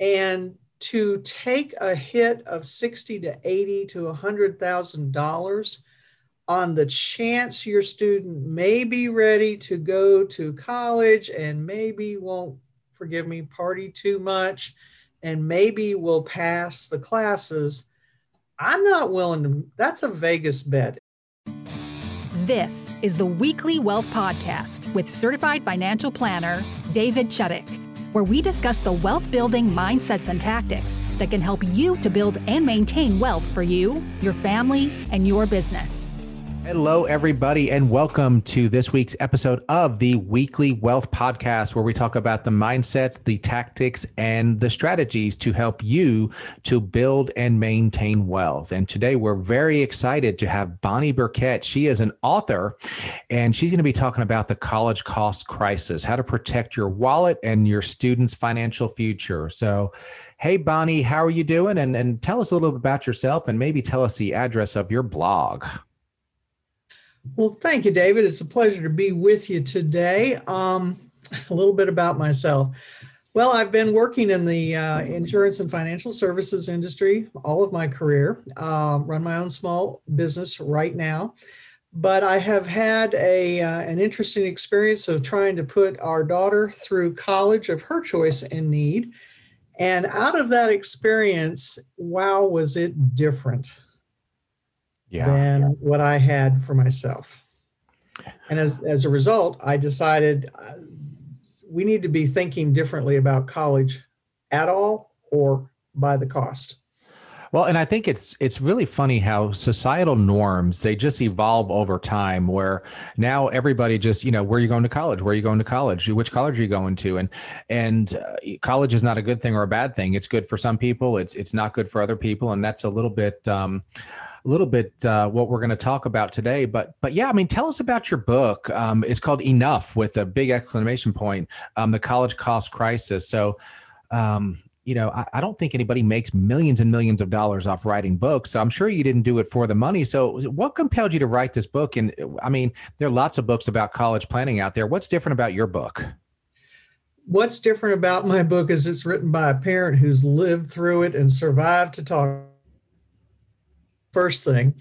And to take a hit of 60 to 80 to $100,000 on the chance your student may be ready to go to college and maybe won't, forgive me, party too much and maybe will pass the classes, I'm not willing to, that's a Vegas bet. This is the Weekly Wealth Podcast with certified financial planner David Chuddick, where we discuss the wealth building mindsets and tactics that can help you to build and maintain wealth for you, your family, and your business. Hello, everybody, and welcome to this week's episode of the Weekly Wealth Podcast, where we talk about the mindsets, the tactics, and the strategies to help you to build and maintain wealth. And today we're very excited to have Bonnie Burkett. She is an author, and she's going to be talking about the college cost crisis, how to protect your wallet and your students' financial future. So, Hey, Bonnie, how are you doing? And, and tell us a little bit about yourself and maybe tell us the address of your blog. Well, thank you, David. It's a pleasure to be with you today. Um, a little bit about myself. Well, I've been working in the uh, insurance and financial services industry all of my career, uh, run my own small business right now. But I have had a, uh, an interesting experience of trying to put our daughter through college of her choice and need. And out of that experience, wow, was it different yeah. than what I had for myself. And as, as a result, I decided uh, we need to be thinking differently about college at all or by the cost. Well, and I think it's it's really funny how societal norms they just evolve over time. Where now everybody just you know where are you going to college? Where are you going to college? Which college are you going to? And and uh, college is not a good thing or a bad thing. It's good for some people. It's it's not good for other people, and that's a little bit. Um, a little bit uh, what we're going to talk about today. But but yeah, I mean, tell us about your book. Um, it's called Enough with a big exclamation point. Um, the college cost crisis. So. Um, you know, I, I, don't think anybody makes millions and millions of dollars off writing books. So I'm sure you didn't do it for the money. So what compelled you to write this book? And I mean, there are lots of books about college planning out there. What's different about your book? What's different about my book is it's written by a parent who's lived through it and survived to talk first thing.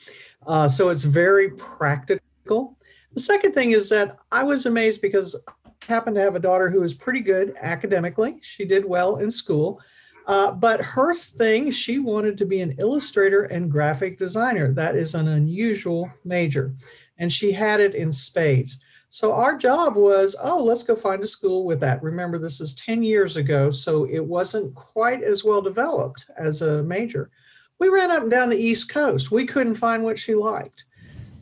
Uh, so it's very practical. The second thing is that I was amazed because I happened to have a daughter who was pretty good academically. She did well in school. Uh, but her thing, she wanted to be an illustrator and graphic designer. That is an unusual major. And she had it in spades. So our job was, oh, let's go find a school with that. Remember, this is 10 years ago, so it wasn't quite as well developed as a major we ran up and down the East Coast. We couldn't find what she liked.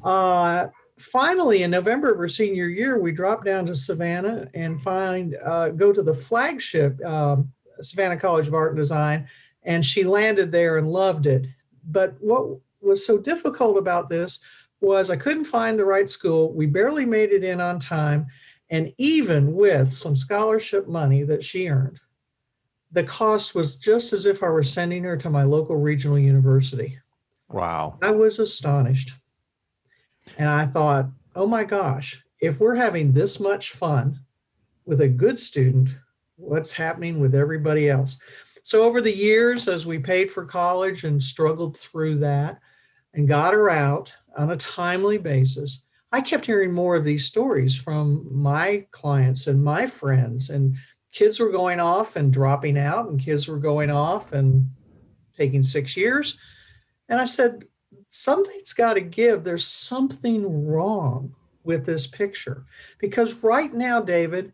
Uh, finally, in November of her senior year, we dropped down to Savannah and find uh, go to the flagship um, Savannah College of Art and Design, and she landed there and loved it. But what was so difficult about this was I couldn't find the right school. We barely made it in on time, and even with some scholarship money that she earned, the cost was just as if I were sending her to my local regional university. Wow. I was astonished. And I thought, oh my gosh, if we're having this much fun with a good student, what's happening with everybody else? So, over the years, as we paid for college and struggled through that and got her out on a timely basis, I kept hearing more of these stories from my clients and my friends and kids were going off and dropping out, and kids were going off and taking six years. And I said, something's got to give. There's something wrong with this picture. Because right now, David,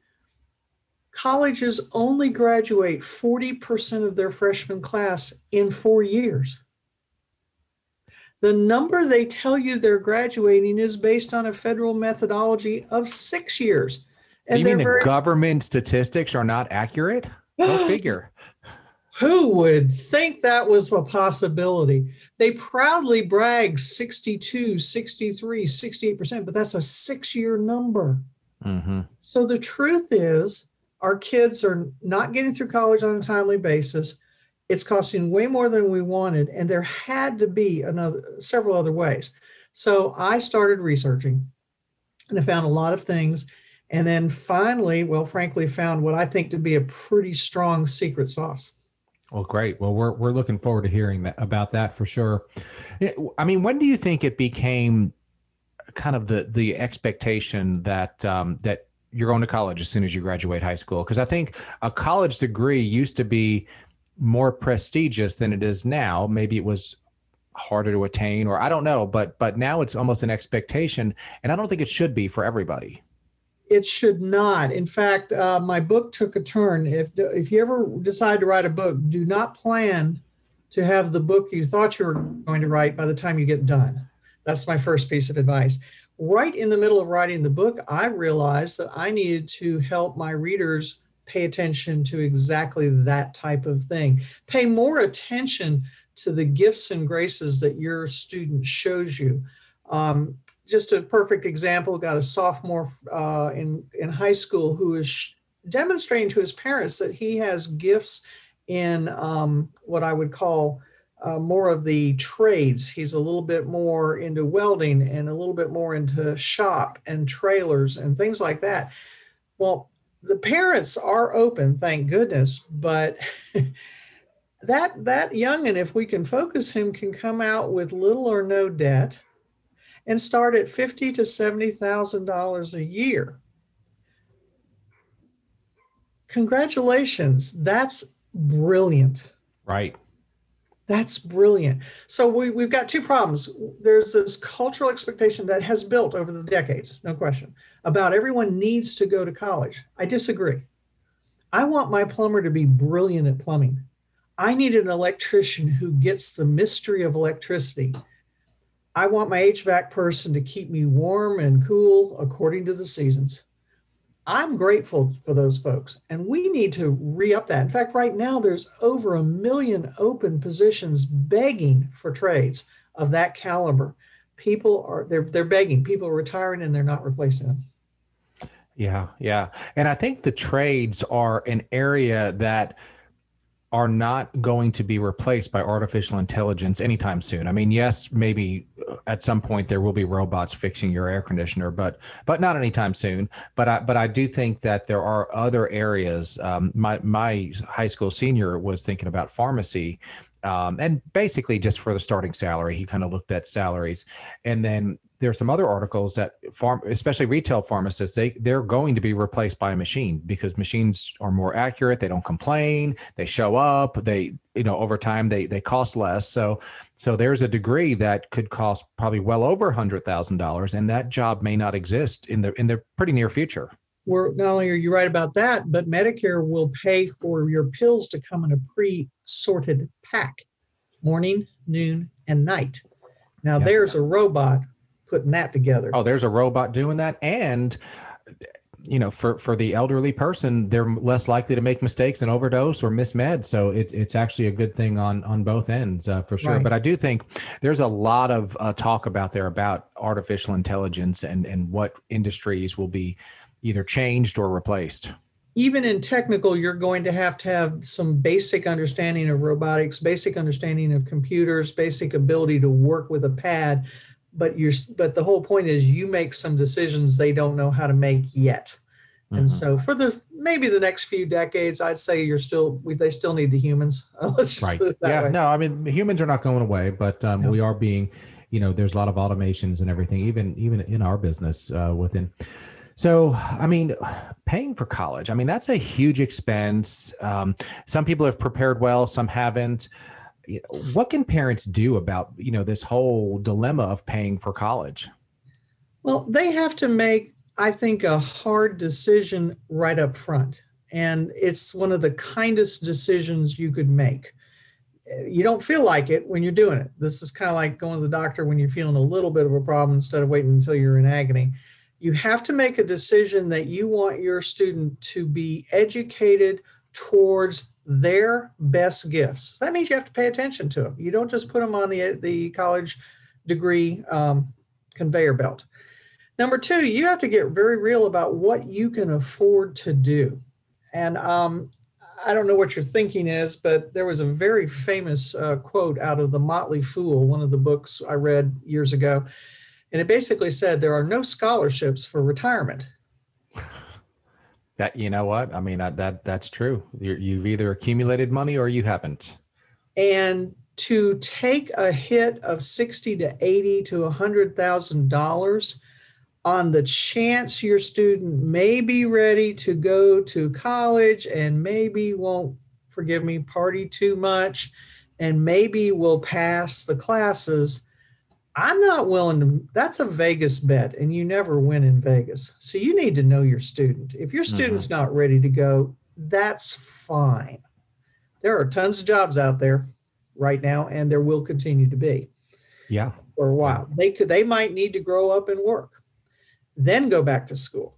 colleges only graduate 40% of their freshman class in four years. The number they tell you they're graduating is based on a federal methodology of six years. And you mean the very... government statistics are not accurate? Go figure. Who would think that was a possibility? They proudly brag 62, 63, 68%, but that's a six year number. Mm-hmm. So the truth is, our kids are not getting through college on a timely basis. It's costing way more than we wanted, and there had to be another several other ways. So I started researching, and I found a lot of things. And then finally, well, frankly, found what I think to be a pretty strong secret sauce. Well, great. Well, we're we're looking forward to hearing that about that for sure. I mean, when do you think it became kind of the the expectation that um, that you're going to college as soon as you graduate high school? Because I think a college degree used to be more prestigious than it is now. Maybe it was harder to attain, or I don't know, but but now it's almost an expectation, and I don't think it should be for everybody it should not. In fact, uh, my book took a turn. If if you ever decide to write a book, do not plan to have the book you thought you were going to write by the time you get done. That's my first piece of advice. Right in the middle of writing the book, I realized that I needed to help my readers pay attention to exactly that type of thing. Pay more attention to the gifts and graces that your student shows you. Um, just a perfect example. Got a sophomore uh, in in high school who is demonstrating to his parents that he has gifts in um, what I would call uh, more of the trades. He's a little bit more into welding and a little bit more into shop and trailers and things like that. Well, the parents are open, thank goodness, but that that young youngin, if we can focus him, can come out with little or no debt and start at fifty to seventy thousand dollars a year. Congratulations, that's brilliant. Right. That's brilliant. So we, we've got two problems. There's this cultural expectation that has built over the decades, no question, about everyone needs to go to college. I disagree. I want my plumber to be brilliant at plumbing. I need an electrician who gets the mystery of electricity I want my HVAC person to keep me warm and cool according to the seasons. I'm grateful for those folks, and we need to re up that. In fact, right now, there's over a million open positions begging for trades of that caliber. People are they're they're begging. People are retiring and they're not replacing them. Yeah, yeah. And I think the trades are an area that are not going to be replaced by artificial intelligence anytime soon. I mean, yes, maybe uh, at some point there will be robots fixing your air conditioner, but but not anytime soon. But I but I do think that there are other areas. Um, my my high school senior was thinking about pharmacy. Um, and basically just for the starting salary, he kind of looked at salaries, and then there's some other articles that farm, especially retail pharmacists, they they're going to be replaced by a machine because machines are more accurate. They don't complain. They show up. They you know over time they they cost less. So so there's a degree that could cost probably well over a hundred thousand dollars, and that job may not exist in the in the pretty near future. Where not only are you right about that, but Medicare will pay for your pills to come in a pre-sorted pack, morning, noon, and night. Now yeah. there's a robot putting that together. Oh, there's a robot doing that, and you know, for for the elderly person, they're less likely to make mistakes and overdose or miss meds. So it's it's actually a good thing on on both ends uh, for sure. Right. But I do think there's a lot of uh, talk about there about artificial intelligence and and what industries will be either changed or replaced even in technical, you're going to have to have some basic understanding of robotics, basic understanding of computers, basic ability to work with a pad but you're but the whole point is you make some decisions they don't know how to make yet and mm-hmm. so for the maybe the next few decades i'd say you're still we, they still need the humans right yeah way. no i mean humans are not going away but um, no. we are being you know there's a lot of automations and everything even even in our business uh, within so, I mean, paying for college, I mean, that's a huge expense. Um, some people have prepared well, some haven't what can parents do about you know this whole dilemma of paying for college? Well they have to make i think a hard decision right up front. And it's one of the kindest decisions you could make. Eh, you don't feel like it when you're doing it. This is kind of like going to the doctor when you're feeling a little bit of a problem instead of waiting until you're in agony. You have to make a decision that you want your student to be educated towards their best gifts. So that means you have to pay attention to them. You don't just put them on the, the college degree um, conveyor belt. Number two, you have to get very real about what you can afford to do. And um, I don't know what your thinking is, but there was a very famous uh, quote out of The Motley Fool, one of the books I read years ago. And it basically said there are no scholarships for retirement. That you know what I mean. that that's true. you you've either accumulated money or you haven't. And to take a hit of sixty to eighty to a hundred thousand dollars on the chance your student may be ready to go to college and maybe won't forgive me party too much and maybe will pass the classes i'm not willing to that's a vegas bet and you never win in vegas so you need to know your student if your student's mm-hmm. not ready to go that's fine there are tons of jobs out there right now and there will continue to be yeah for a while they could they might need to grow up and work then go back to school.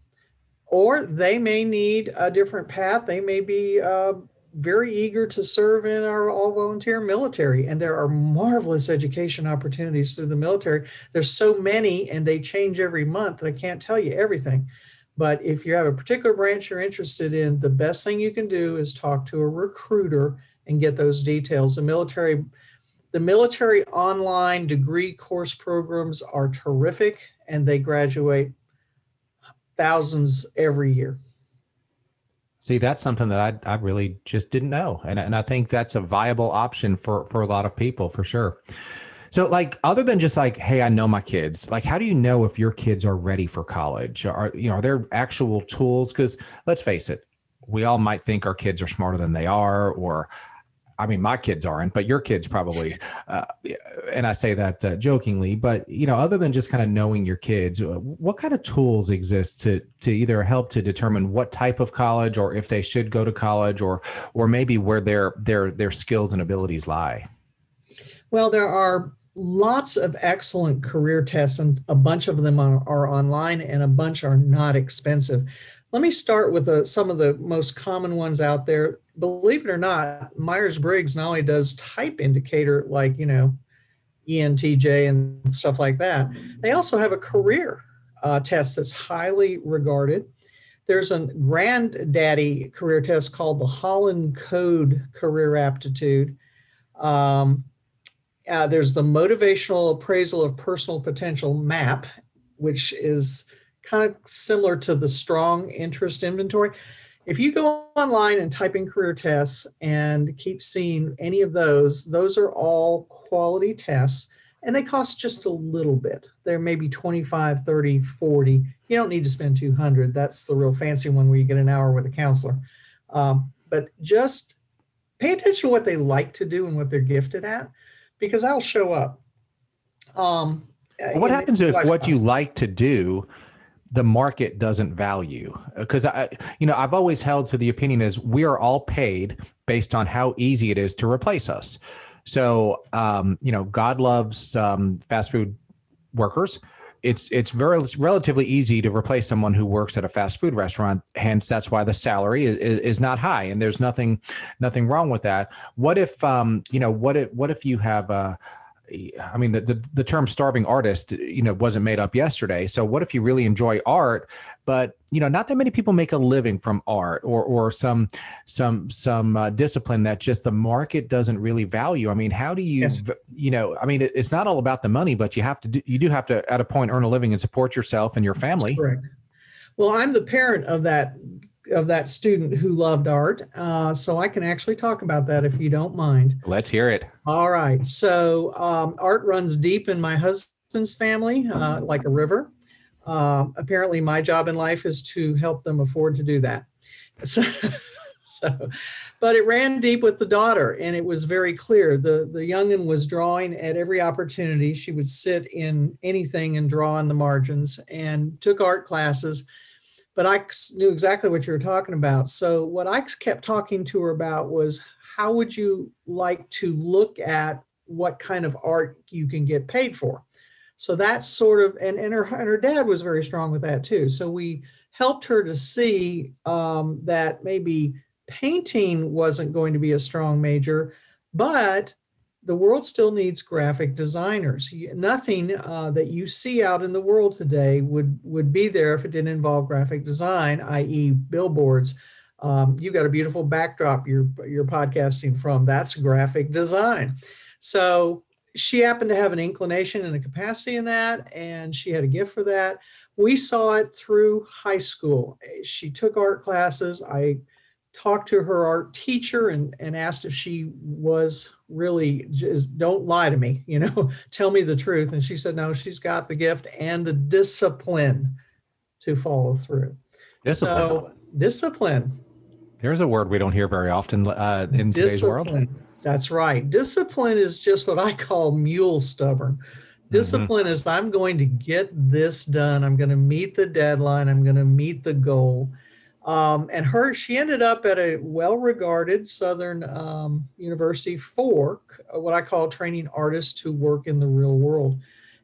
Or they may need a different path. They may be uh, very eager to serve in our all volunteer military. And there are marvelous education opportunities through the military. There's so many and they change every month that I can't tell you everything. But if you have a particular branch you're interested in, the best thing you can do is talk to a recruiter and get those details. The military the military online degree course programs are terrific and they graduate thousands every year. See, that's something that I, I really just didn't know. And, and I think that's a viable option for, for a lot of people for sure. So like other than just like, hey, I know my kids, like how do you know if your kids are ready for college? Are you know, are there actual tools? Because let's face it, we all might think our kids are smarter than they are, or I mean, my kids aren't, but your kids probably. Uh, and I say that uh, jokingly, but you know, other than just kind of knowing your kids, uh, what kind of tools exist to to either help to determine what type of college, or if they should go to college, or or maybe where their their their skills and abilities lie? Well, there are lots of excellent career tests, and a bunch of them are, are online, and a bunch are not expensive. Let me start with uh, some of the most common ones out there. Believe it or not, Myers Briggs not only does type indicator like, you know, ENTJ and stuff like that, they also have a career uh, test that's highly regarded. There's a granddaddy career test called the Holland Code Career Aptitude. Um, uh, there's the Motivational Appraisal of Personal Potential MAP, which is kind of similar to the strong interest inventory. If you go online and type in career tests and keep seeing any of those, those are all quality tests and they cost just a little bit. They're maybe 25, 30, 40. You don't need to spend 200. That's the real fancy one where you get an hour with a counselor. Um, but just pay attention to what they like to do and what they're gifted at because that'll show up. Um, what happens if what you like to do the market doesn't value because i you know i've always held to the opinion is we are all paid based on how easy it is to replace us. So um, you know god loves um, fast food workers. It's it's very relatively easy to replace someone who works at a fast food restaurant hence that's why the salary is, is not high and there's nothing nothing wrong with that. What if um you know what if what if you have a I mean, the, the, the term starving artist, you know, wasn't made up yesterday. So what if you really enjoy art, but you know, not that many people make a living from art or or some some some uh, discipline that just the market doesn't really value. I mean, how do you yes. you know? I mean, it, it's not all about the money, but you have to do, you do have to at a point earn a living and support yourself and your family. correct. Well, I'm the parent of that of that student who loved art. Uh, so I can actually talk about that if you don't mind. Let's hear it. All right. So um, art runs deep in my husband's family, uh, like a river. Uh, apparently, my job in life is to help them afford to do that. So, so, but it ran deep with the daughter, and it was very clear. the The youngin was drawing at every opportunity. She would sit in anything and draw in the margins, and took art classes but I knew exactly what you were talking about. So what I kept talking to her about was how would you like to look at what kind of art you can get paid for? So that's sort of and, and her and her dad was very strong with that too. So we helped her to see um, that maybe painting wasn't going to be a strong major, but the world still needs graphic designers. Nothing uh, that you see out in the world today would would be there if it didn't involve graphic design, i.e., billboards. Um, you got a beautiful backdrop you're you're podcasting from. That's graphic design. So she happened to have an inclination and a capacity in that, and she had a gift for that. We saw it through high school. She took art classes. I talked to her art teacher and, and asked if she was really just don't lie to me, you know, tell me the truth. And she said, no, she's got the gift and the discipline to follow through. Discipline. So, discipline. There's a word we don't hear very often uh, in discipline. today's world. That's right. Discipline is just what I call mule stubborn. Mm-hmm. Discipline mm-hmm. is I'm going to get this done. I'm going to meet the deadline. I'm going to meet the goal. Um, and her, she ended up at a well-regarded Southern um, university for what I call training artists who work in the real world.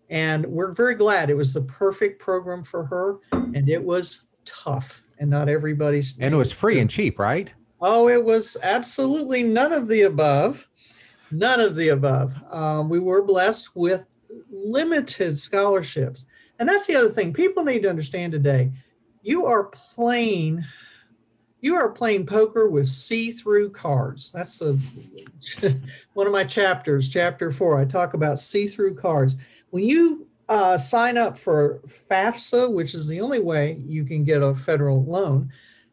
And we're very glad it was the perfect program for her, and it was tough, and not everybody's. And it was free and cheap, right? Oh, it was absolutely none of the above. None of the above. Um, we were blessed with limited scholarships. And that's the other thing people need to understand today. You are playing you are playing poker with see-through cards. That's the one of my chapters, chapter 4. I talk about see-through cards. When you uh, sign up for FAFSA, which is the only way you can get a federal loan,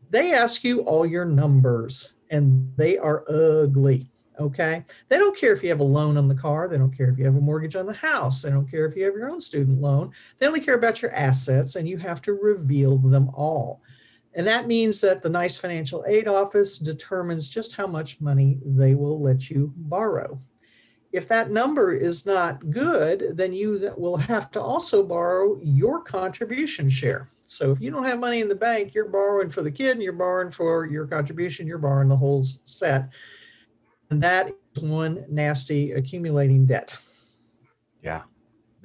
they ask you all your numbers and they are ugly. Okay. They don't care if you have a loan on the car. They don't care if you have a mortgage on the house. They don't care if you have your own student loan. They only care about your assets and you have to reveal them all. And that means that the NICE Financial Aid Office determines just how much money they will let you borrow. If that number is not good, then you will have to also borrow your contribution share. So if you don't have money in the bank, you're borrowing for the kid and you're borrowing for your contribution, you're borrowing the whole set. And that is one nasty accumulating debt. Yeah.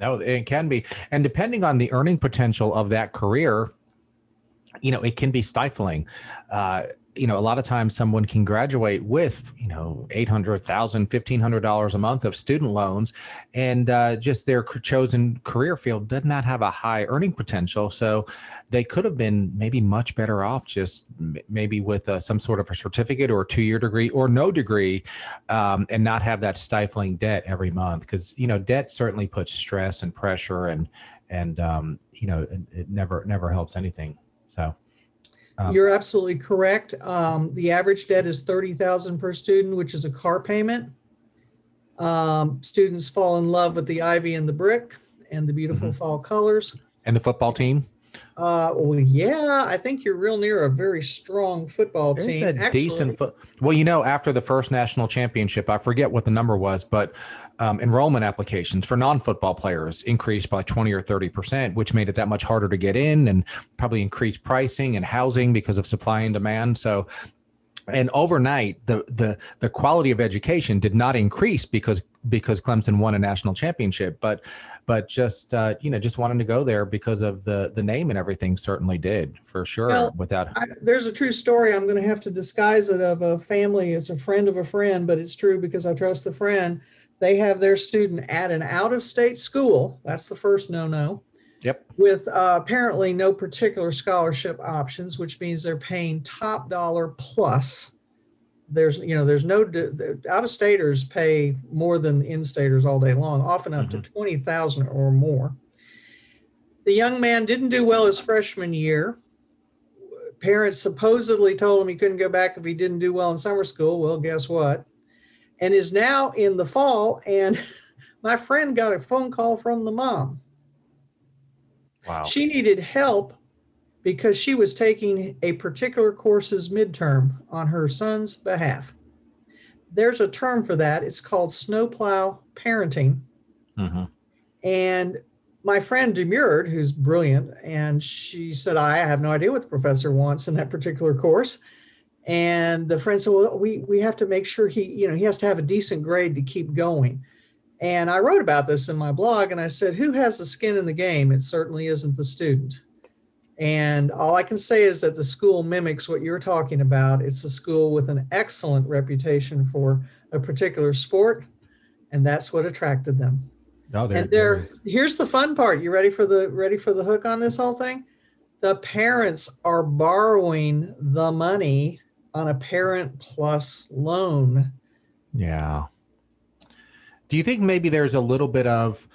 No, it can be. And depending on the earning potential of that career, you know, it can be stifling. Uh, you know, a lot of times someone can graduate with, you know, $800,000, $1,500 a month of student loans, and uh, just their chosen career field did not have a high earning potential. So they could have been maybe much better off just maybe with uh, some sort of a certificate or a two year degree or no degree um, and not have that stifling debt every month. Because, you know, debt certainly puts stress and pressure and, and um, you know, it, it never, never helps anything. So, um, You're absolutely correct. Um, the average debt is thirty thousand per student, which is a car payment. Um, students fall in love with the ivy and the brick and the beautiful mm-hmm. fall colors. And the football team. Uh, well, yeah, I think you're real near a very strong football There's team. a Actually, decent foot. Well, you know, after the first national championship, I forget what the number was, but um, enrollment applications for non-football players increased by 20 or 30 percent, which made it that much harder to get in, and probably increased pricing and housing because of supply and demand. So and overnight the the the quality of education did not increase because because Clemson won a national championship but but just uh, you know just wanting to go there because of the the name and everything certainly did for sure well, without I, there's a true story I'm going to have to disguise it of a family it's a friend of a friend but it's true because I trust the friend they have their student at an out of state school that's the first no no Yep. With uh, apparently no particular scholarship options, which means they're paying top dollar plus. There's, you know, there's no out of staters pay more than in staters all day long, often up mm-hmm. to 20,000 or more. The young man didn't do well his freshman year. Parents supposedly told him he couldn't go back if he didn't do well in summer school. Well, guess what? And is now in the fall. And my friend got a phone call from the mom Wow. She needed help because she was taking a particular course's midterm on her son's behalf. There's a term for that. It's called snowplow parenting. Mm-hmm. And my friend demurred, who's brilliant, and she said, I have no idea what the professor wants in that particular course. And the friend said, Well, we, we have to make sure he, you know, he has to have a decent grade to keep going. And I wrote about this in my blog and I said, Who has the skin in the game? It certainly isn't the student. And all I can say is that the school mimics what you're talking about. It's a school with an excellent reputation for a particular sport, and that's what attracted them. Oh, there, and there, here's the fun part. You ready for the ready for the hook on this whole thing? The parents are borrowing the money on a parent plus loan. Yeah. Do you think maybe there's a little bit of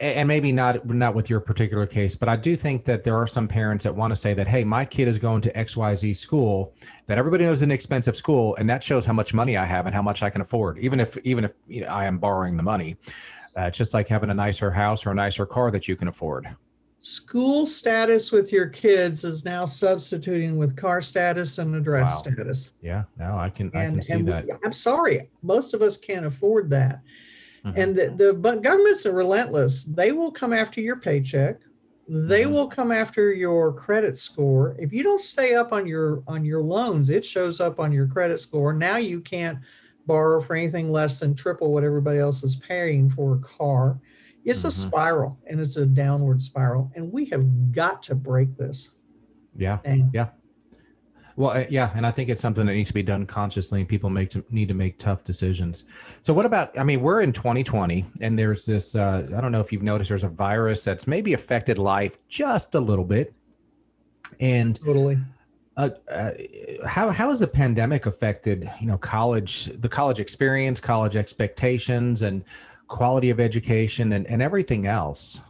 and maybe not not with your particular case, but I do think that there are some parents that want to say that, hey, my kid is going to XYZ school, that everybody knows is an expensive school, and that shows how much money I have and how much I can afford, even if even if you know, I am borrowing the money. Uh, it's just like having a nicer house or a nicer car that you can afford. School status with your kids is now substituting with car status and address Wow. status. Yeah, no, I can I can see that. we- I'm sorry, most of us can't afford that. Mhm. And the, the but governments are relentless. They will come after your paycheck. They Mhm. will come after your credit score. If you don't stay up on your on your loans, it shows up on your credit score. Now you can't borrow for anything less than triple what everybody else is paying for a car. It's a Mhm. spiral and it's a downward spiral. And we have got to break this. yeah. And Well, yeah, and I think it's something that needs to be done consciously, and people make to, need to make tough decisions. So, what about? I mean, we're in 2020, and there's this. Uh, I don't know if you've noticed, there's a virus that's maybe affected life just a little bit. And totally. uh, uh, how how has the pandemic affected, you know, college, the college experience, college expectations, and quality of education, and and everything else?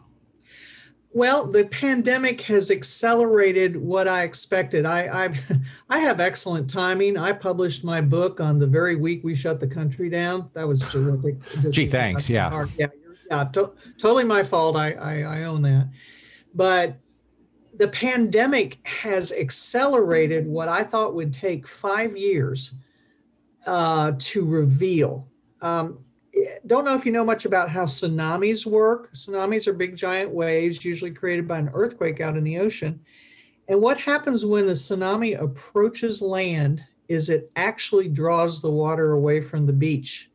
Well, the pandemic has accelerated what I expected. I, I I have excellent timing. I published my book on the very week we shut the country down. That was terrific. Gee, thanks. Yeah. yeah, yeah, to- totally my fault. I, I I own that. But the pandemic has accelerated what I thought would take five years uh, to reveal. Um, don't know if you know much about how tsunamis work. Tsunamis are big giant waves, usually created by an earthquake out in the ocean. And what happens when the tsunami approaches land is it actually draws the water away from the beach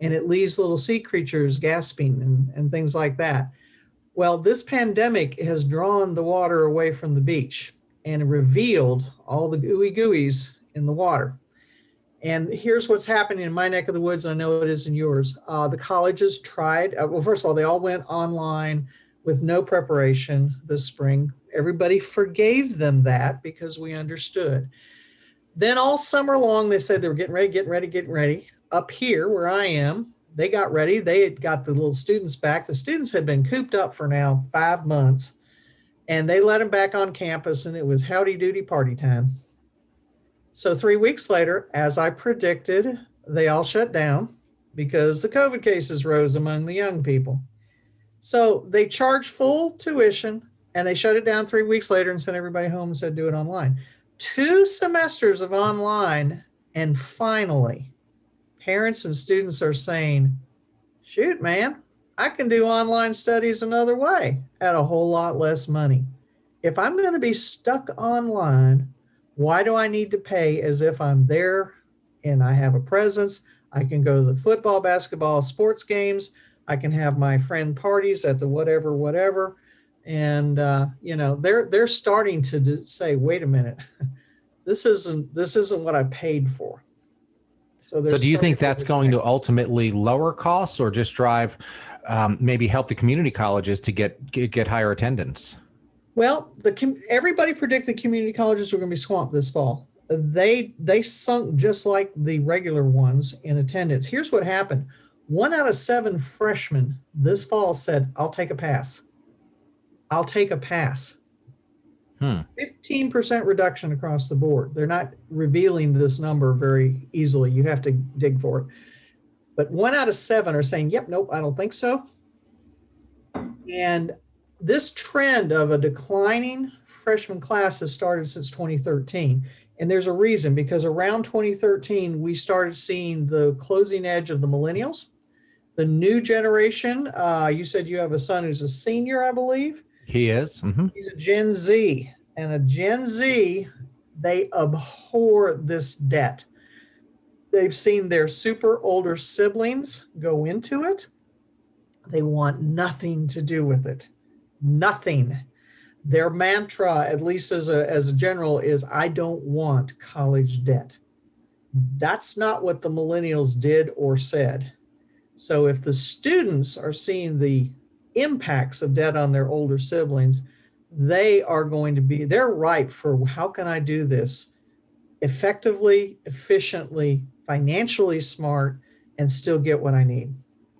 and it leaves little sea creatures gasping and, and things like that. Well, this pandemic has drawn the water away from the beach and revealed all the gooey gooeys in the water. And here's what's happening in my neck of the woods. I know it is in yours. Uh, the colleges tried, uh, well, first of all, they all went online with no preparation this spring. Everybody forgave them that because we understood. Then all summer long, they said they were getting ready, getting ready, getting ready. Up here where I am, they got ready. They had got the little students back. The students had been cooped up for now five months and they let them back on campus and it was howdy doody party time. So three weeks later, as I predicted, they all shut down because the COVID cases rose among the young people. So they charged full tuition and they shut it down three weeks later and sent everybody home and said, do it online. Two semesters of online. And finally, parents and students are saying, shoot, man, I can do online studies another way at a whole lot less money. If I'm going to be stuck online, why do I need to pay as if I'm there and I have a presence? I can go to the football, basketball, sports games. I can have my friend parties at the whatever, whatever. And uh, you know, they're they're starting to do, say, wait a minute, this isn't this isn't what I paid for. So, So, do you think that's going to ultimately lower costs, or just drive, um, maybe help the community colleges to get get, get higher attendance? Well, the everybody predicted community colleges were going to be swamped this fall. They they sunk just like the regular ones in attendance. Here's what happened: one out of seven freshmen this fall said, "I'll take a pass. I'll take a pass." Hmm. 15% reduction across the board. They're not revealing this number very easily. You have to dig for it. But one out of seven are saying, "Yep, nope, I don't think so." And this trend of a declining freshman class has started since 2013. And there's a reason because around 2013, we started seeing the closing edge of the millennials, the new generation. Uh, you said you have a son who's a senior, I believe. He is. hmm He's a Gen Z. And a Gen Z, they abhor this debt. They've seen their super older siblings go into it. They want nothing to do with it nothing. Their mantra, at least as a, as a general, is I don't want college debt. That's not what the millennials did or said. So if the students are seeing the impacts of debt on their older siblings, they are going to be, they're ripe for how can I do this effectively, efficiently, financially smart, and still get what I need.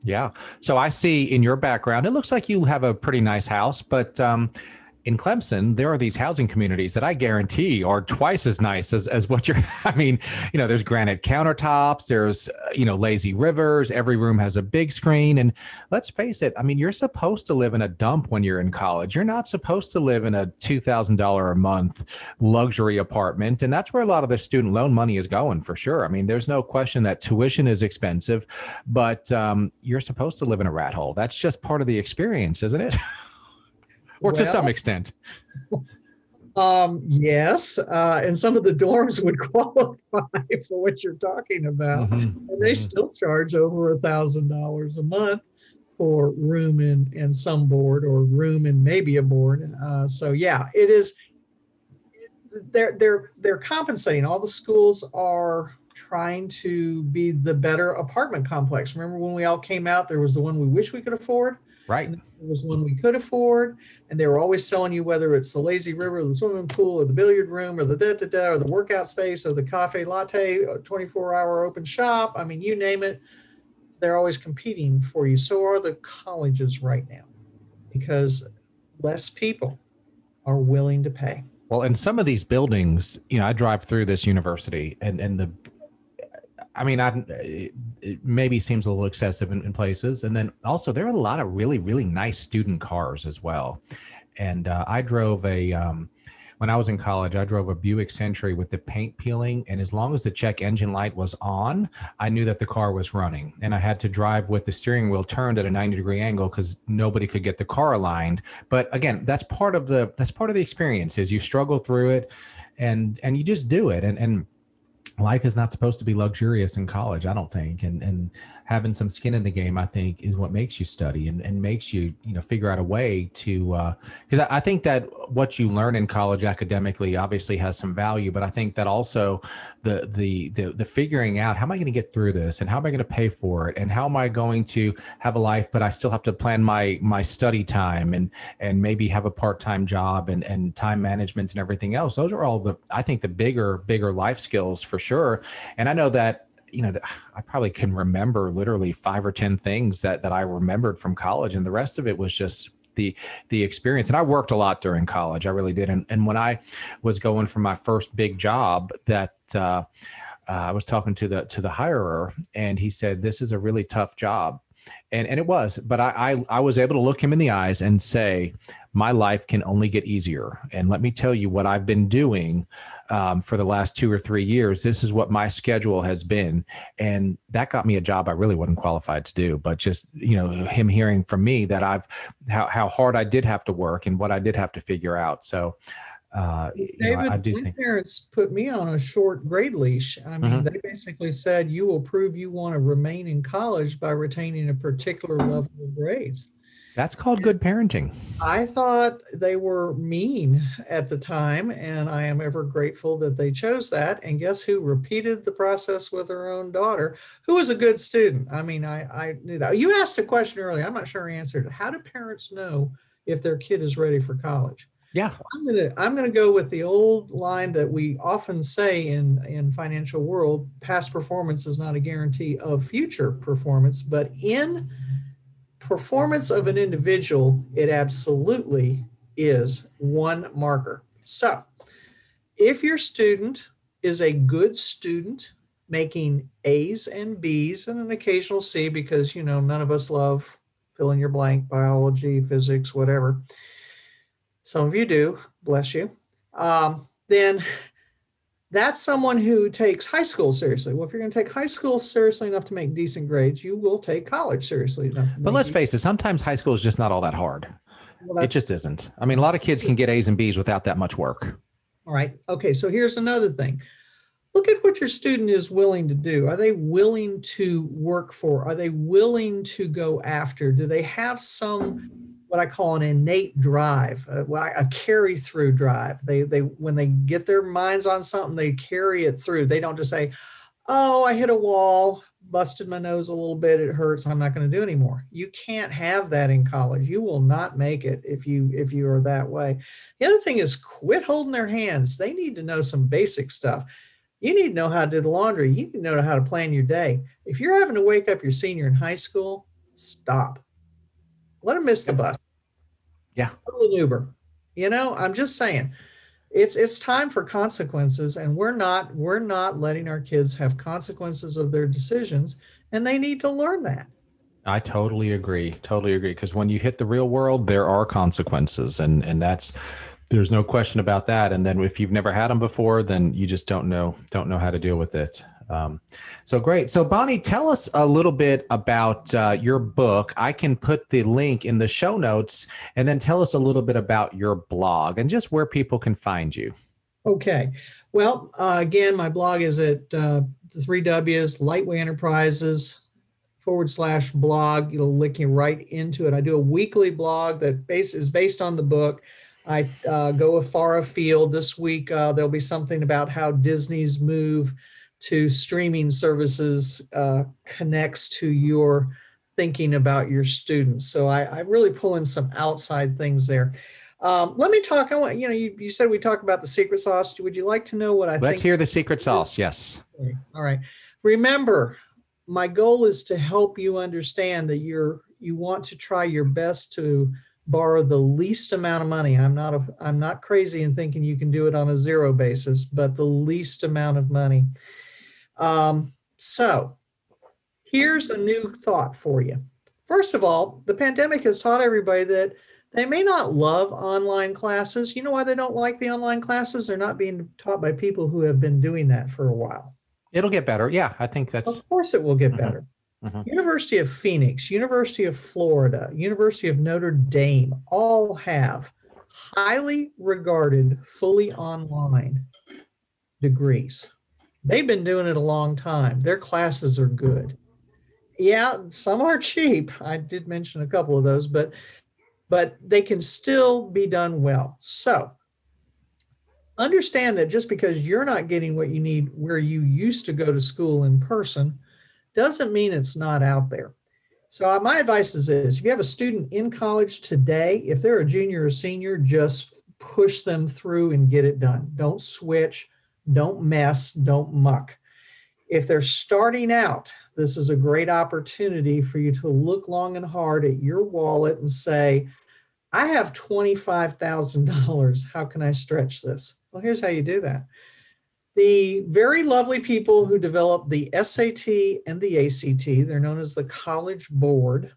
Yeah. So I see in your background, it looks like you have a pretty nice house, but um, in Clemson, there are these housing communities that I guarantee are twice as nice as, as what you're. I mean, you know, there's granite countertops, there's, you know, lazy rivers, every room has a big screen. And let's face it, I mean, you're supposed to live in a dump when you're in college. You're not supposed to live in a $2,000 a month luxury apartment. And that's where a lot of the student loan money is going for sure. I mean, there's no question that tuition is expensive, but um, you're supposed to live in a rat hole. That's just part of the experience, isn't it? or well, to some extent. Um, yes, uh, and some of the dorms would qualify for what you're talking about, mm-hmm. and they mm-hmm. still charge over a thousand dollars a month for room and and some board, or room and maybe a board. Uh, so yeah, it is. They're they're they're compensating. All the schools are trying to be the better apartment complex. Remember when we all came out? There was the one we wish we could afford. Right. There was one we could afford, and they were always selling you whether it's the lazy river, the swimming pool, or the billiard room, or the da da da, or the workout space, or the cafe latte, uh, 24 hour open shop. I mean, you name it, they're always competing for you. So are the colleges right now, because less people are willing to pay. Well, and some of these buildings, you know, I drive through this university, and and the I mean, I it maybe seems a little excessive in, in, places, and then also there are a lot of really really nice student cars as well. And uh, I drove a um, when I was in college, I drove a Buick Century with the paint peeling, and as long as the check engine light was on, I knew that the car was running. And I had to drive with the steering wheel turned at a 90 degree angle because nobody could get the car aligned. But again, that's part of the that's part of the experience. Is you struggle through it, and and you just do it, and and life is not supposed to be luxurious in college i don't think and and having some skin in the game i think is what makes you study and, and makes you you know figure out a way to because uh, I, I think that what you learn in college academically obviously has some value but i think that also the the the, the figuring out how am i going to get through this and how am i going to pay for it and how am i going to have a life but i still have to plan my my study time and and maybe have a part-time job and and time management and everything else. Those are all the i think the bigger bigger life skills for sure. And i know that you know, I probably can remember literally five or ten things that that I remembered from college, and the rest of it was just the the experience. And I worked a lot during college, I really did. And and when I was going for my first big job, that uh, uh, I was talking to the to the hirer, and he said, "This is a really tough job." And and it was but I, I, I was able to look him in the eyes and say my life can only get easier. And let me tell you what i've been doing um, for the last two or three years. This is what my schedule has been. And that got me a job i really wasn't qualified to do. But just you know him hearing from me that i've how, how hard i did have to work and what i did have to figure out. So uh, David, know, I do my think parents put me on a short grade leash. I mean, mm-hmm. they basically said you will prove you want to remain in college by retaining a particular level of grades. That's called good parenting. I thought they were mean at the time, and I am ever grateful that they chose that. And guess who repeated the process with her own daughter, who was a good student? I mean, I, I knew that. You asked a question earlier. I'm not sure I answered it. How do parents know if their kid is ready for college? Yeah. I'm gonna I'm gonna go with the old line that we often say in in financial world: past performance is not a guarantee of future performance, but in performance of an individual, it absolutely is one marker. So, if your student is a good student, making A's and B's and an occasional C, because you know none of us love fill in your blank, biology, physics, whatever some of you do, bless you, um, then that's someone who takes high school seriously. Well, if you're going to take high school seriously enough to make decent grades, you will take college seriously enough. But let's face it, sometimes high school is just not all that hard. Well, it just isn't. I mean, a lot of kids can get A's and B's without that much work. All right. Okay. So here's another thing. Look at what your student is willing to do. Are they willing to work for? Are they willing to go after? Do they have some what I call an innate drive, uh, a, a carry through drive. They they when they get their minds on something, they carry it through. They don't just say, "Oh, I hit a wall, busted my nose a little bit, it hurts, I'm not going to do anymore." You can't have that in college. You will not make it if you if you are that way. The other thing is quit holding their hands. They need to know some basic stuff. You need to know how to do the laundry. You need to know how to plan your day. If you're having to wake up your senior in high school stop. Let them miss the bus. Yeah. An Uber. You know, I'm just saying it's it's time for consequences and we're not we're not letting our kids have consequences of their decisions and they need to learn that i totally agree totally agree because when you hit the real world there are consequences and and that's there's no question about that and then if you've never had them before then you just don't know don't know how to deal with it um, so great. So Bonnie, tell us a little bit about uh, your book. I can put the link in the show notes, and then tell us a little bit about your blog and just where people can find you. Okay. Well, uh, again, my blog is at uh, the three W's Lightway Enterprises forward slash blog. It'll link you right into it. I do a weekly blog that base is based on the book. I uh, go a far afield. This week, uh, there'll be something about how Disney's move to streaming services uh, connects to your thinking about your students. So I, I really pull in some outside things there. Um, let me talk. I want you know you, you said we talk about the secret sauce. Would you like to know what I? Let's hear the secret sauce. Yes. All right. Remember, my goal is to help you understand that you're you want to try your best to borrow the least amount of money. I'm not a I'm not crazy in thinking you can do it on a zero basis, but the least amount of money. Um, so here's a new thought for you. First of all, the pandemic has taught everybody that they may not love online classes. You know why they don't like the online classes? They're not being taught by people who have been doing that for a while. It'll get better. Yeah, I think that's. Of course, it will get mm-hmm. better. Mm-hmm. University of Phoenix, University of Florida, University of Notre Dame all have highly regarded, fully online degrees. They've been doing it a long time. Their classes are good. Yeah, some are cheap. I did mention a couple of those, but but they can still be done well. So, understand that just because you're not getting what you need where you used to go to school in person doesn't mean it's not out there. So, uh, my advice is this if you have a student in college today, if they're a junior or senior, just push them through and get it done. Don't switch don't mess, don't muck. If they're starting out, this is a great opportunity for you to look long and hard at your wallet and say, I have $25,000. How can I stretch this? Well, here's how you do that. The very lovely people who developed the SAT and the ACT, they're known as the College Board,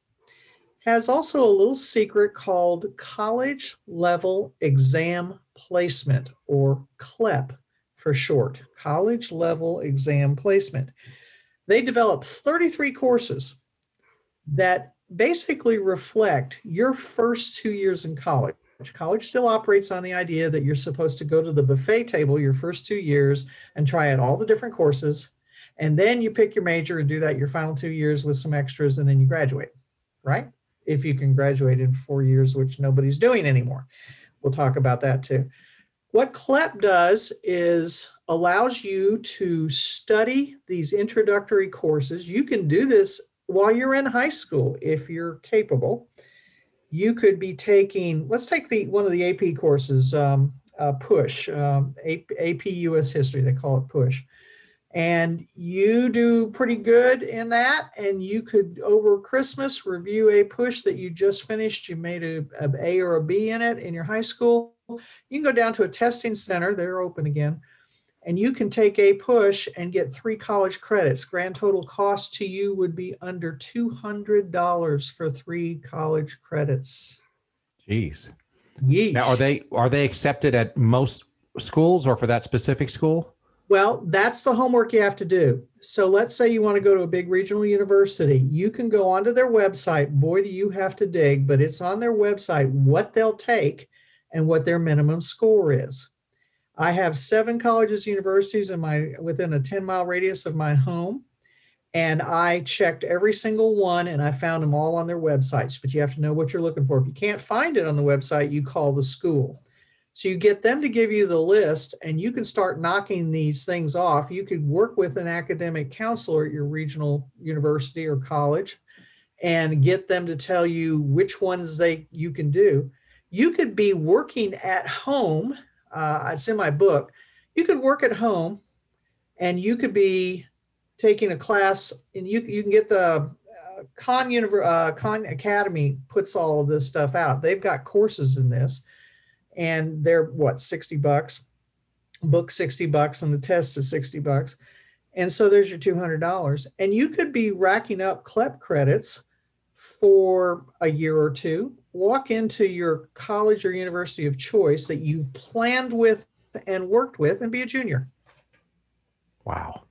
has also a little secret called College Level Exam Placement or CLEP for short, college level exam placement. They developed 33 courses that basically reflect your first two years in college. College still operates on the idea that you're supposed to go to the buffet table your first two years and try out all the different courses. And then you pick your major and do that your final two years with some extras, and then you graduate, right? If you can graduate in four years, which nobody's doing anymore. We'll talk about that too. What CLEP does is allows you to study these introductory courses. You can do this while you're in high school if you're capable. You could be taking, let's take the one of the AP courses, um, uh, PUSH, um, AP US History, they call it PUSH. And you do pretty good in that. And you could, over Christmas, review APUSH that you just finished. You made a, a A or a B in it in your high school you can go down to a testing center, they're open again, and you can take APUSH and get three college credits. Grand total cost to you would be under $200 for three college credits. Jeez. Yeesh. Now, are they are they accepted at most schools or for that specific school? Well, that's the homework you have to do. So let's say you want to go to a big regional university. You can go onto their website. Boy, do you have to dig, but it's on their website what they'll take and what their minimum score is. I have seven colleges, universities in my within a 10 mile radius of my home. And I checked every single one and I found them all on their websites. But you have to know what you're looking for. If you can't find it on the website, you call the school. So you get them to give you the list and you can start knocking these things off. You could work with an academic counselor at your regional university or college and get them to tell you which ones they you can do you could be working at home. Uh, it's in my book. You could work at home and you could be taking a class and you, you can get the uh, Khan, Univer- uh, Khan Academy puts all of this stuff out. They've got courses in this, and they're what sixty bucks, book sixty bucks, and the test is sixty bucks, and so there's your two hundred dollars, and you could be racking up CLEP credits for a year or two. Walk into your college or university of choice that you've planned with and worked with, and be a junior. Wow.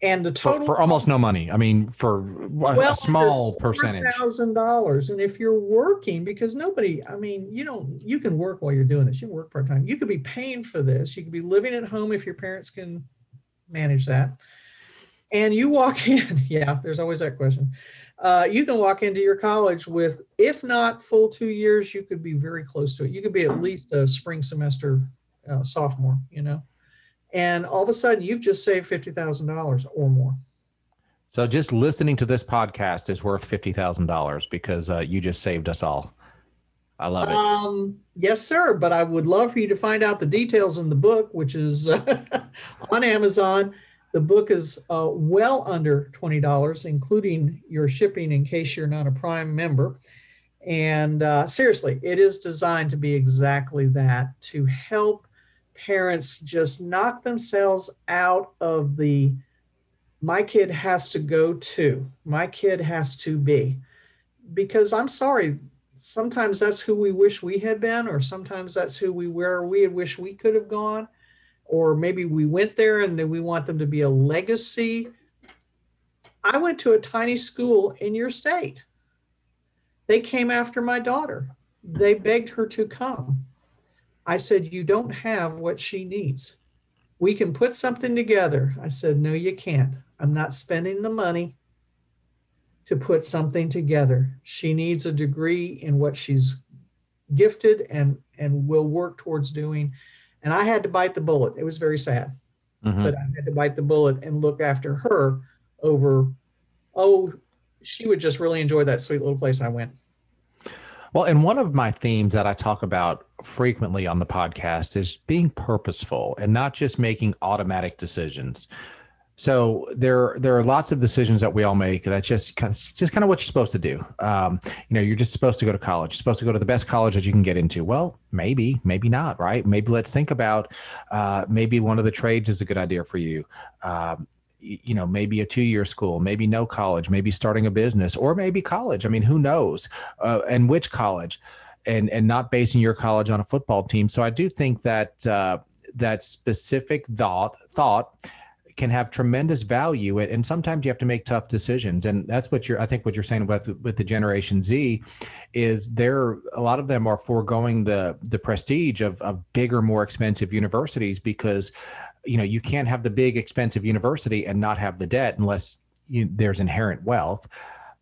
And the total for almost no money. I mean, for a, Well, a small percentage. thousand dollars. And if you're working, because nobody, I mean, you don't, you can work while you're doing this. You can work part time. You could be paying for this. You could be living at home if your parents can manage that. And you walk in, yeah, there's always that question. Uh, you can walk into your college with, if not full two years, you could be very close to it. You could be at least a spring semester uh, sophomore, you know, and all of a sudden you've just saved fifty thousand dollars or more. So just listening to this podcast is worth fifty thousand dollars because uh, you just saved us all. I love it. Um, yes, sir. But I would love for you to find out the details in the book, which is uh, on Amazon. The book is uh, well under twenty dollars, including your shipping, in case you're not a Prime member. And uh, seriously, it is designed to be exactly that to help parents just knock themselves out of the my kid has to go to, my kid has to be. Because I'm sorry, sometimes that's who we wish we had been, or sometimes that's who we were we wish we could have gone, or maybe we went there and then we want them to be a legacy. I went to a tiny school in your state. They came after my daughter. They begged her to come. I said, You don't have what she needs. We can put something together. I said, No, you can't. I'm not spending the money to put something together. She needs a degree in what she's gifted and and will work towards doing. And I had to bite the bullet. It was very sad, Mhm. but I had to bite the bullet and look after her over, oh, she would just really enjoy that sweet little place I went. Well, and one of my themes that I talk about frequently on the podcast is being purposeful and not just making automatic decisions. So there, there are lots of decisions that we all make that's just kind of, just kind of what you're supposed to do. Um, you know, you're just supposed to go to college. You're supposed to go to the best college that you can get into. Well, maybe, maybe not, right? Maybe let's think about uh, maybe one of the trades is a good idea for you. Um, you know, maybe a two-year school, maybe no college, maybe starting a business, or maybe college. I mean, who knows? Uh, and which college? And and not basing your college on a football team. So I do think that uh, that specific thought thought can have tremendous value and, sometimes you have to make tough decisions. And that's what you're i think what you're saying about the, with the generation z is there a lot of them are foregoing the the prestige of, of bigger more expensive universities because you know you can't have the big expensive university and not have the debt unless you, there's inherent wealth.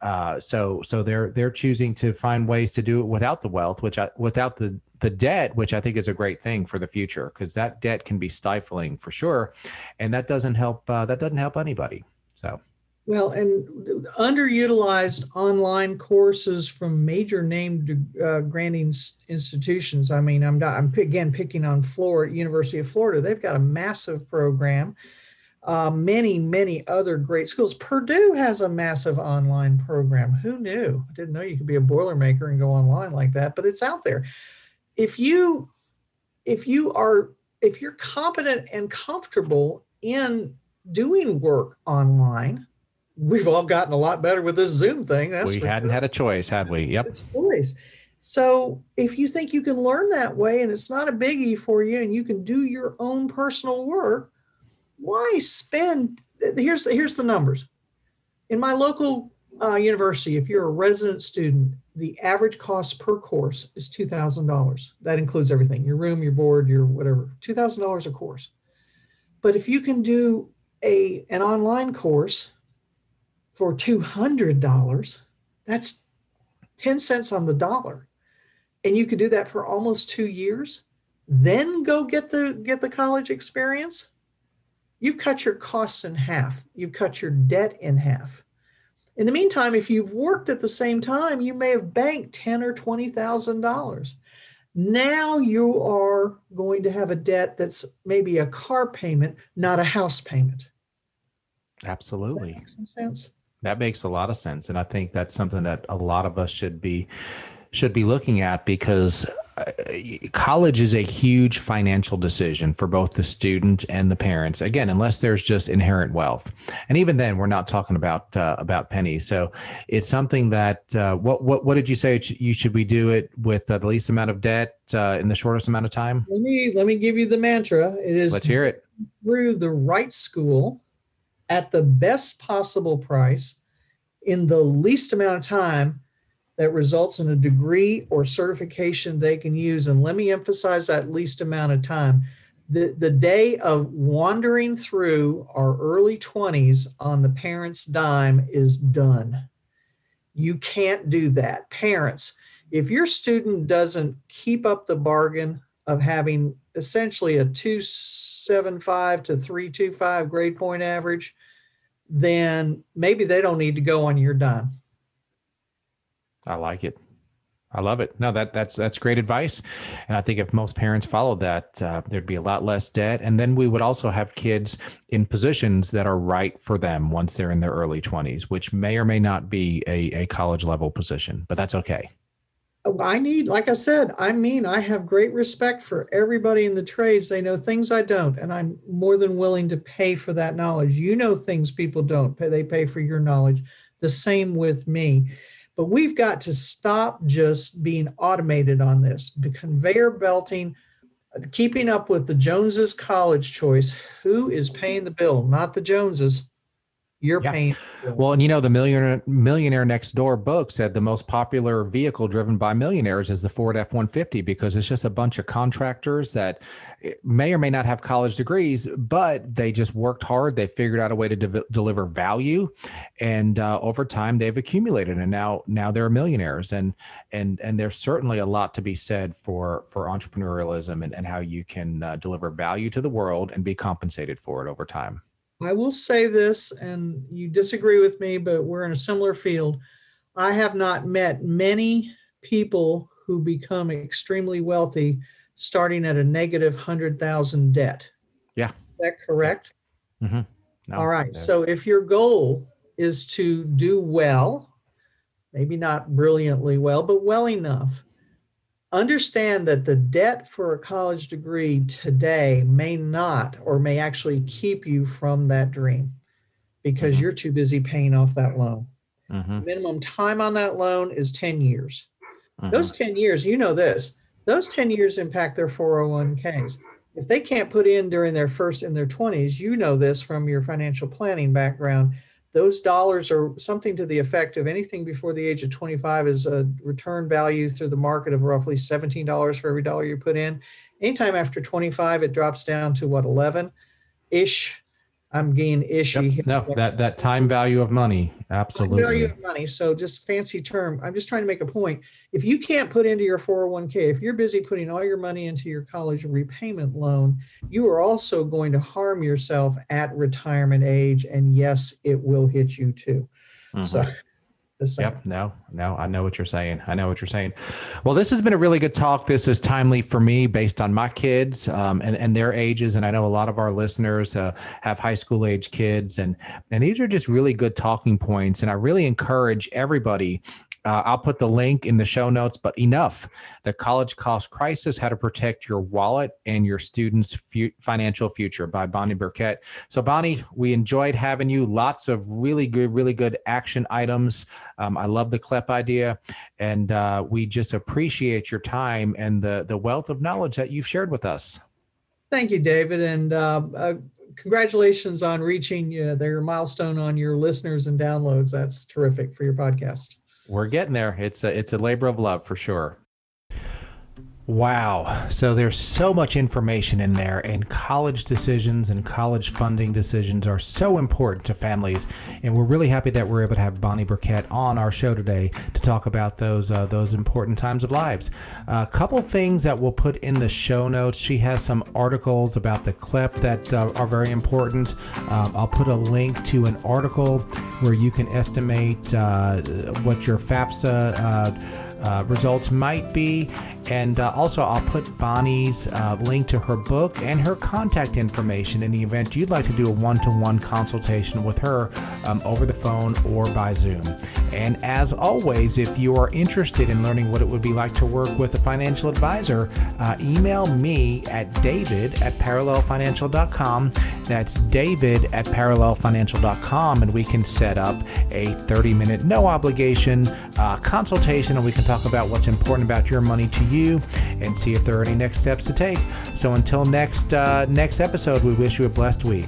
Uh, so so they're they're choosing to find ways to do it without the wealth which I, without the the debt which i think is a great thing for the future because that debt can be stifling for sure and that doesn't help uh, that doesn't help anybody so Well, and underutilized online courses from major name uh, granting institutions. I mean, I'm not, I'm again picking on Florida, University of Florida. They've got a massive program. Uh, many, many other great schools. Purdue has a massive online program. Who knew? I didn't know you could be a Boilermaker and go online like that, but it's out there. If you, if you are, if you're competent and comfortable in doing work online, we've all gotten a lot better with this Zoom thing. That's we hadn't sure. had a choice had we yep choice. So if you think you can learn that way and it's not a biggie for you and you can do your own personal work, why spend? Here's here's the numbers. In my local uh, university, if you're a resident student, the average cost per course is two thousand dollars. That includes everything: your room, your board, your whatever. Two thousand dollars a course. But if you can do a an online course for two hundred dollars, that's 10 cents on the dollar and you could do that for almost two years then go get the get the college experience you've cut your costs in half you've cut your debt in half in the meantime if you've worked at the same time you may have banked 10 or 20 thousand dollars. Now you are going to have a debt that's maybe a car payment not a house payment. Absolutely. Makes some sense. That makes a lot of sense, and I think that's something that a lot of us should be should be looking at because uh, college is a huge financial decision for both the student and the parents. Again, unless there's just inherent wealth, and even then, we're not talking about uh, about pennies. So it's something that uh, what what what did you say? You should we do it with uh, the least amount of debt uh, in the shortest amount of time? Let me let me give you the mantra. It is let's hear it through the right school at the best possible price in the least amount of time that results in a degree or certification they can use. And let me emphasize that least amount of time. The, the day of wandering through our early 20s on the parents' dime is done. You can't do that. Parents, if your student doesn't keep up the bargain of having essentially a 275 to 325 grade point average, then maybe they don't need to go on your dime. I like it. I love it. No, that that's that's great advice, and I think if most parents followed that, uh, there'd be a lot less debt, and then we would also have kids in positions that are right for them once they're in their early twenties, which may or may not be a, a college level position, but that's okay. Oh, I need, like I said, I mean, I have great respect for everybody in the trades. They know things I don't, and I'm more than willing to pay for that knowledge. You know things people don't pay, they pay for your knowledge. The same with me. But we've got to stop just being automated on this. The conveyor belting, keeping up with the Joneses college choice. Who is paying the bill? Not the Joneses. You're yeah. paying. Well, and you know, the millionaire millionaire next door book said the most popular vehicle driven by millionaires is the Ford F one fifty because it's just a bunch of contractors that eh, may or may not have college degrees, but they just worked hard. They figured out a way to de- deliver value, and uh, over time they've accumulated, and now now they're millionaires. And and and there's certainly a lot to be said for for entrepreneurialism and, and how you can uh, deliver value to the world and be compensated for it over time. I will say this, and you disagree with me, but we're in a similar field. I have not met many people who become extremely wealthy starting at a negative 100,000 debt. Yeah. Is that correct? Mm-hmm. No, All right. So if your goal is to do well, maybe not brilliantly well, but well enough, understand that the debt for a college degree today may not or may actually keep you from that dream because mm-hmm. you're too busy paying off that loan. Mm-hmm. Minimum time on that loan is 10 years. Mm-hmm. Those 10 years, you know this, those 10 years impact their 401ks. If they can't put in during their first in their 20s, you know this from your financial planning background those dollars are something to the effect of anything before the age of 25 is a return value through the market of roughly $17 for every dollar you put in. Anytime after 25, it drops down to what, 11 ish I'm getting ishy. Yep. No, that that time value of money, absolutely. Time value of money. So just fancy term. I'm just trying to make a point. If you can't put into your 401k, if you're busy putting all your money into your college repayment loan, you are also going to harm yourself at retirement age, and yes, it will hit you too. Mm-hmm. So Yep. No, no, I know what you're saying. I know what you're saying. Well, this has been a really good talk. This is timely for me based on my kids um, and, and their ages. And I know a lot of our listeners uh, have high school age kids. And, and these are just really good talking points. And I really encourage everybody uh, I'll put the link in the show notes, but enough. The college cost crisis: how to protect your wallet and your students' fu- financial future by Bonnie Burkett. So, Bonnie, we enjoyed having you. Lots of really good, really good action items. Um, I love the CLEP idea, and uh, we just appreciate your time and the the wealth of knowledge that you've shared with us. Thank you, David, and uh, uh congratulations on reaching uh, their milestone on your listeners and downloads. That's terrific for your podcast. We're getting there. It's a it's a labor of love for sure. Wow. So there's so much information in there, and college decisions and college funding decisions are so important to families. And we're really happy that we're able to have Bonnie Burkett on our show today to talk about those uh, those important times of lives. A couple things that we'll put in the show notes. She has some articles about the CLEP that uh, are very important. Um, I'll put a link to an article where you can estimate uh, what your FAFSA uh, results might be. And uh, also, I'll put Bonnie's uh, link to her book and her contact information in the event you'd like to do a one to one consultation with her um, over the phone or by Zoom. And as always, if you are interested in learning what it would be like to work with a financial advisor, uh, email me at david at parallelfinancial.com. That's david at parallelfinancial.com, and we can set up a 30 minute, no obligation uh, consultation, and we can talk about what's important about your money to you and see if there are any next steps to take. So until next uh, next episode, we wish you a blessed week.